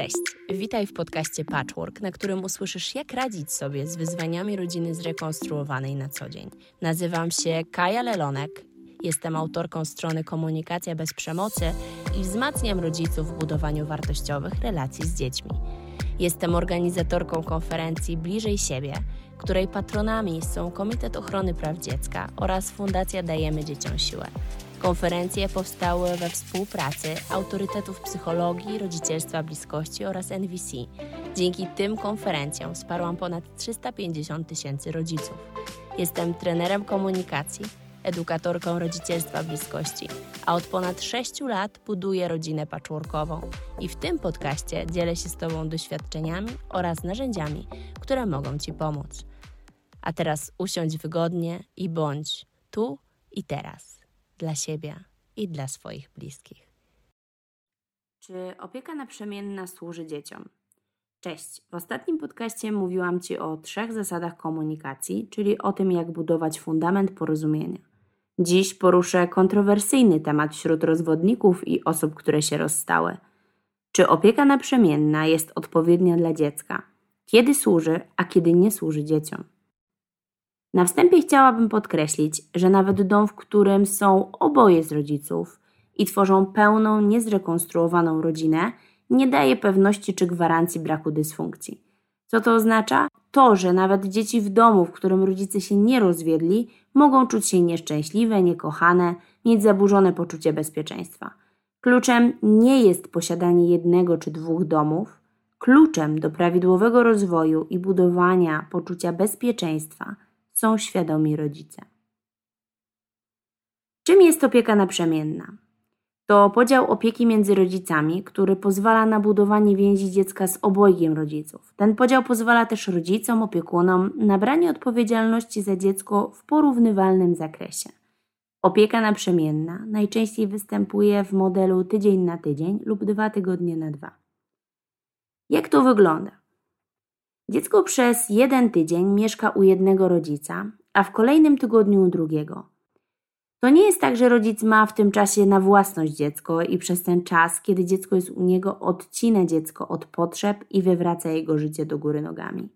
Cześć, witaj w podcaście Patchwork, na którym usłyszysz, jak radzić sobie z wyzwaniami rodziny zrekonstruowanej na co dzień. Nazywam się Kaja Lelonek, jestem autorką strony Komunikacja bez przemocy i wzmacniam rodziców w budowaniu wartościowych relacji z dziećmi. Jestem organizatorką konferencji Bliżej Siebie, której patronami są Komitet Ochrony Praw Dziecka oraz Fundacja Dajemy Dzieciom Siłę. Konferencje powstały we współpracy autorytetów psychologii, rodzicielstwa bliskości oraz NVC. Dzięki tym konferencjom wsparłam ponad 350 tysięcy rodziców. Jestem trenerem komunikacji, edukatorką rodzicielstwa bliskości, a od ponad 6 lat buduję rodzinę patchworkową i w tym podcaście dzielę się z Tobą doświadczeniami oraz narzędziami, które mogą Ci pomóc. A teraz usiądź wygodnie i bądź tu i teraz dla siebie i dla swoich bliskich. Czy opieka naprzemienna służy dzieciom? Cześć. W ostatnim podcaście mówiłam Ci o trzech zasadach komunikacji, czyli o tym, jak budować fundament porozumienia. Dziś poruszę kontrowersyjny temat wśród rozwodników i osób, które się rozstały. Czy opieka naprzemienna jest odpowiednia dla dziecka? Kiedy służy, a kiedy nie służy dzieciom? Na wstępie chciałabym podkreślić, że nawet dom, w którym są oboje z rodziców i tworzą pełną, niezrekonstruowaną rodzinę, nie daje pewności czy gwarancji braku dysfunkcji. Co to oznacza? To, że nawet dzieci w domu, w którym rodzice się nie rozwiedli, mogą czuć się nieszczęśliwe, niekochane, mieć zaburzone poczucie bezpieczeństwa. Kluczem nie jest posiadanie jednego czy dwóch domów. Kluczem do prawidłowego rozwoju i budowania poczucia bezpieczeństwa są świadomi rodzice. Czym jest opieka naprzemienna? To podział opieki między rodzicami, który pozwala na budowanie więzi dziecka z obojgiem rodziców. Ten podział pozwala też rodzicom, opiekunom na branie odpowiedzialności za dziecko w porównywalnym zakresie. Opieka naprzemienna najczęściej występuje w modelu tydzień na tydzień lub dwa tygodnie na dwa. Jak to wygląda? Dziecko przez jeden tydzień mieszka u jednego rodzica, a w kolejnym tygodniu u drugiego. To nie jest tak, że rodzic ma w tym czasie na własność dziecko i przez ten czas, kiedy dziecko jest u niego, odcina dziecko od potrzeb i wywraca jego życie do góry nogami.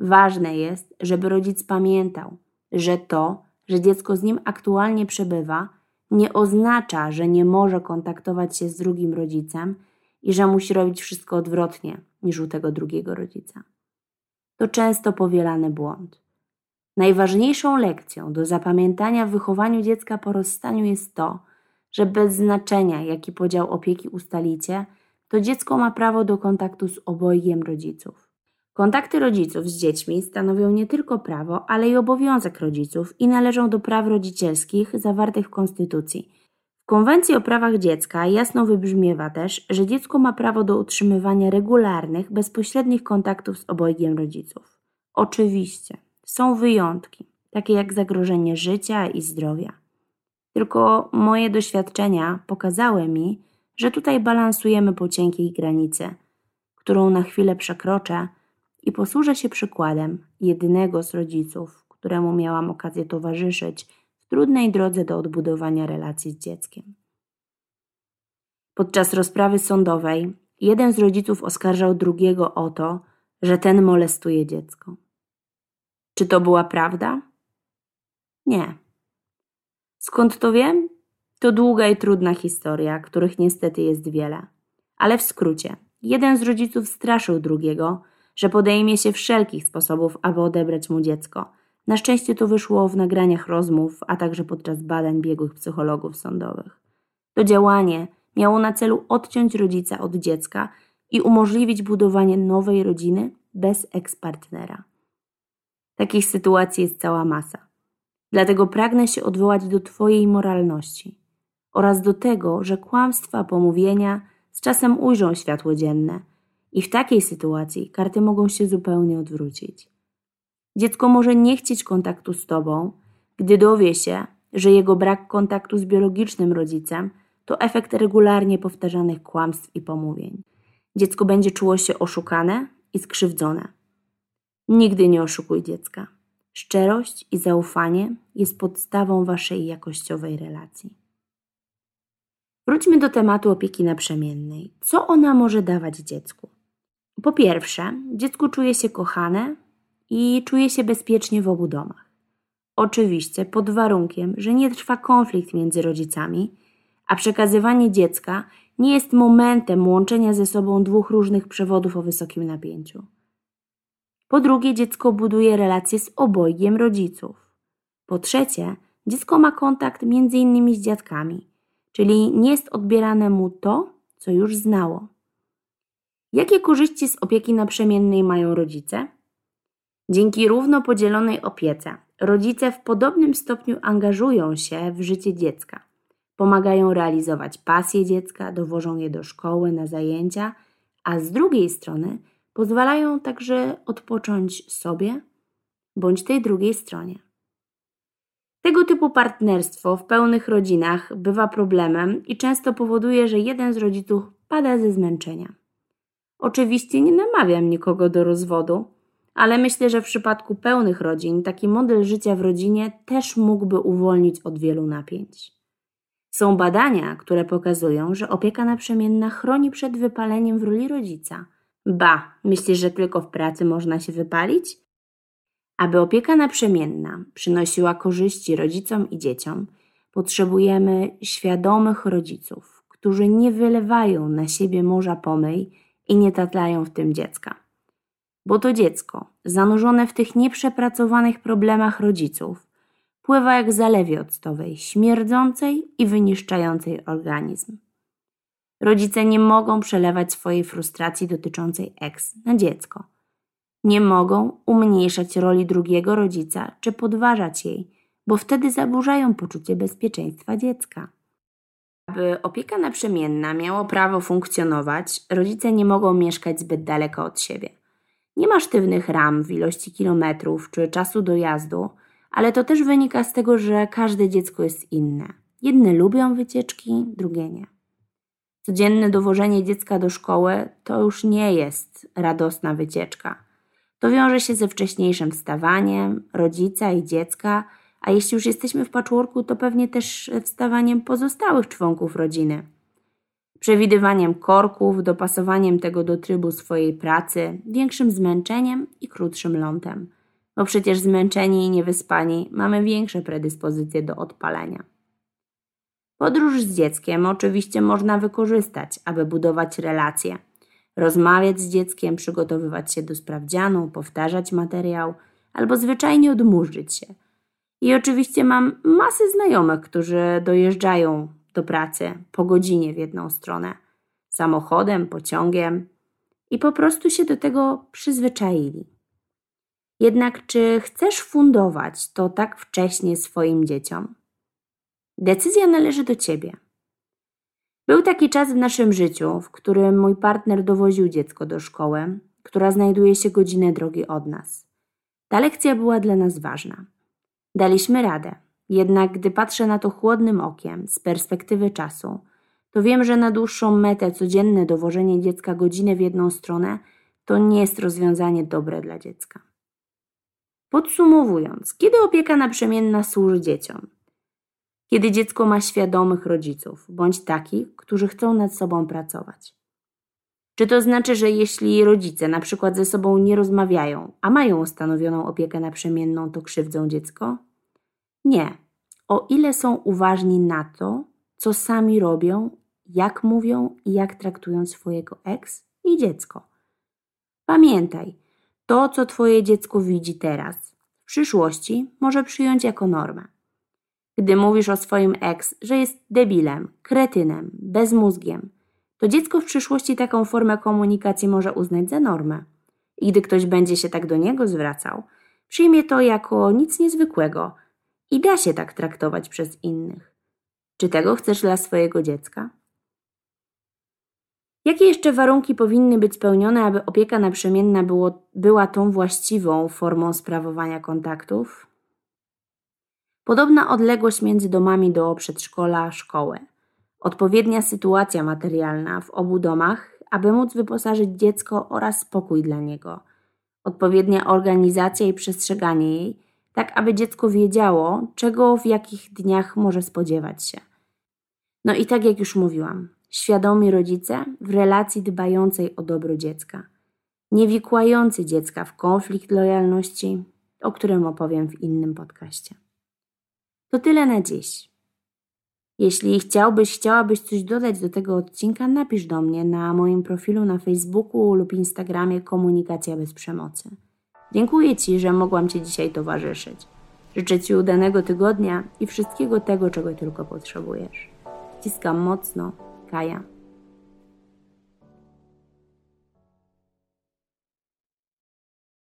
Ważne jest, żeby rodzic pamiętał, że to, że dziecko z nim aktualnie przebywa, nie oznacza, że nie może kontaktować się z drugim rodzicem i że musi robić wszystko odwrotnie niż u tego drugiego rodzica. To często powielany błąd. Najważniejszą lekcją do zapamiętania w wychowaniu dziecka po rozstaniu jest to, że bez znaczenia, jaki podział opieki ustalicie, to dziecko ma prawo do kontaktu z obojgiem rodziców. Kontakty rodziców z dziećmi stanowią nie tylko prawo, ale i obowiązek rodziców i należą do praw rodzicielskich zawartych w Konstytucji. W Konwencji o prawach dziecka jasno wybrzmiewa też, że dziecko ma prawo do utrzymywania regularnych, bezpośrednich kontaktów z obojgiem rodziców. Oczywiście, są wyjątki, takie jak zagrożenie życia i zdrowia. Tylko moje doświadczenia pokazały mi, że tutaj balansujemy po cienkiej granicy, którą na chwilę przekroczę i posłużę się przykładem jedynego z rodziców, któremu miałam okazję towarzyszyć trudnej drodze do odbudowania relacji z dzieckiem. Podczas rozprawy sądowej jeden z rodziców oskarżał drugiego o to, że ten molestuje dziecko. Czy to była prawda? Nie. Skąd to wiem? To długa i trudna historia, których niestety jest wiele. Ale w skrócie, jeden z rodziców straszył drugiego, że podejmie się wszelkich sposobów, aby odebrać mu dziecko. Na szczęście to wyszło w nagraniach rozmów, a także podczas badań biegłych psychologów sądowych. To działanie miało na celu odciąć rodzica od dziecka i umożliwić budowanie nowej rodziny bez ekspartnera. Takich sytuacji jest cała masa. Dlatego pragnę się odwołać do Twojej moralności oraz do tego, że kłamstwa, pomówienia z czasem ujrzą światło dzienne i w takiej sytuacji karty mogą się zupełnie odwrócić. Dziecko może nie chcieć kontaktu z Tobą, gdy dowie się, że jego brak kontaktu z biologicznym rodzicem to efekt regularnie powtarzanych kłamstw i pomówień. Dziecko będzie czuło się oszukane i skrzywdzone. Nigdy nie oszukuj dziecka. Szczerość i zaufanie jest podstawą waszej jakościowej relacji. Wróćmy do tematu opieki naprzemiennej. Co ona może dawać dziecku? Po pierwsze, dziecko czuje się kochane i czuje się bezpiecznie w obu domach. Oczywiście pod warunkiem, że nie trwa konflikt między rodzicami, a przekazywanie dziecka nie jest momentem łączenia ze sobą dwóch różnych przewodów o wysokim napięciu. Po drugie, dziecko buduje relacje z obojgiem rodziców. Po trzecie, dziecko ma kontakt innymi z dziadkami, czyli nie jest odbierane mu to, co już znało. Jakie korzyści z opieki naprzemiennej mają rodzice? Dzięki równo podzielonej opiece, rodzice w podobnym stopniu angażują się w życie dziecka. Pomagają realizować pasje dziecka, dowożą je do szkoły, na zajęcia, a z drugiej strony pozwalają także odpocząć sobie bądź tej drugiej stronie. Tego typu partnerstwo w pełnych rodzinach bywa problemem i często powoduje, że jeden z rodziców pada ze zmęczenia. Oczywiście nie namawiam nikogo do rozwodu, ale myślę, że w przypadku pełnych rodzin taki model życia w rodzinie też mógłby uwolnić od wielu napięć. Są badania, które pokazują, że opieka naprzemienna chroni przed wypaleniem w roli rodzica. Ba, myślisz, że tylko w pracy można się wypalić? Aby opieka naprzemienna przynosiła korzyści rodzicom i dzieciom, potrzebujemy świadomych rodziców, którzy nie wylewają na siebie morza pomyj i nie tatlają w tym dziecka. Bo to dziecko, zanurzone w tych nieprzepracowanych problemach rodziców, pływa jak zalewie octowej, śmierdzącej i wyniszczającej organizm. Rodzice nie mogą przelewać swojej frustracji dotyczącej eks na dziecko. Nie mogą umniejszać roli drugiego rodzica czy podważać jej, bo wtedy zaburzają poczucie bezpieczeństwa dziecka. Aby opieka naprzemienna miała prawo funkcjonować, rodzice nie mogą mieszkać zbyt daleko od siebie. Nie ma sztywnych ram w ilości kilometrów czy czasu dojazdu, ale to też wynika z tego, że każde dziecko jest inne. Jedne lubią wycieczki, drugie nie. Codzienne dowożenie dziecka do szkoły to już nie jest radosna wycieczka. To wiąże się ze wcześniejszym wstawaniem rodzica i dziecka, a jeśli już jesteśmy w patchworku, to pewnie też wstawaniem pozostałych członków rodziny. Przewidywaniem korków, dopasowaniem tego do trybu swojej pracy, większym zmęczeniem i krótszym lądem. Bo przecież zmęczeni i niewyspani mamy większe predyspozycje do odpalenia. Podróż z dzieckiem oczywiście można wykorzystać, aby budować relacje. Rozmawiać z dzieckiem, przygotowywać się do sprawdzianu, powtarzać materiał albo zwyczajnie odmurzyć się. I oczywiście mam masę znajomych, którzy dojeżdżają do pracy po godzinie w jedną stronę samochodem, pociągiem i po prostu się do tego przyzwyczaili. Jednak czy chcesz fundować to tak wcześnie swoim dzieciom? Decyzja należy do ciebie. Był taki czas w naszym życiu, w którym mój partner dowoził dziecko do szkoły, która znajduje się godzinę drogi od nas. Ta lekcja była dla nas ważna. Daliśmy radę, jednak gdy patrzę na to chłodnym okiem, z perspektywy czasu, to wiem, że na dłuższą metę codzienne dowożenie dziecka godzinę w jedną stronę to nie jest rozwiązanie dobre dla dziecka. Podsumowując, kiedy opieka naprzemienna służy dzieciom? Kiedy dziecko ma świadomych rodziców, bądź takich, którzy chcą nad sobą pracować. Czy to znaczy, że jeśli rodzice na przykład ze sobą nie rozmawiają, a mają ustanowioną opiekę naprzemienną, to krzywdzą dziecko? Nie. O ile są uważni na to, co sami robią, jak mówią i jak traktują swojego ex i dziecko. Pamiętaj, to, co Twoje dziecko widzi teraz, w przyszłości może przyjąć jako normę. Gdy mówisz o swoim ex, że jest debilem, kretynem, bezmózgiem, to dziecko w przyszłości taką formę komunikacji może uznać za normę. I gdy ktoś będzie się tak do niego zwracał, przyjmie to jako nic niezwykłego i da się tak traktować przez innych. Czy tego chcesz dla swojego dziecka? Jakie jeszcze warunki powinny być spełnione, aby opieka naprzemienna było, była tą właściwą formą sprawowania kontaktów? Podobna odległość między domami do przedszkola, szkoły. Odpowiednia sytuacja materialna w obu domach, aby móc wyposażyć dziecko oraz spokój dla niego. Odpowiednia organizacja i przestrzeganie jej, tak aby dziecko wiedziało, czego w jakich dniach może spodziewać się. No i tak jak już mówiłam, świadomi rodzice w relacji dbającej o dobro dziecka, nie wikłający dziecka w konflikt lojalności, o którym opowiem w innym podcaście. To tyle na dziś. Jeśli chciałbyś, chciałabyś coś dodać do tego odcinka, napisz do mnie na moim profilu na Facebooku lub Instagramie Komunikacja bez przemocy. Dziękuję Ci, że mogłam Ci dzisiaj towarzyszyć. Życzę Ci udanego tygodnia i wszystkiego tego, czego tylko potrzebujesz. Ściskam mocno. Kaja.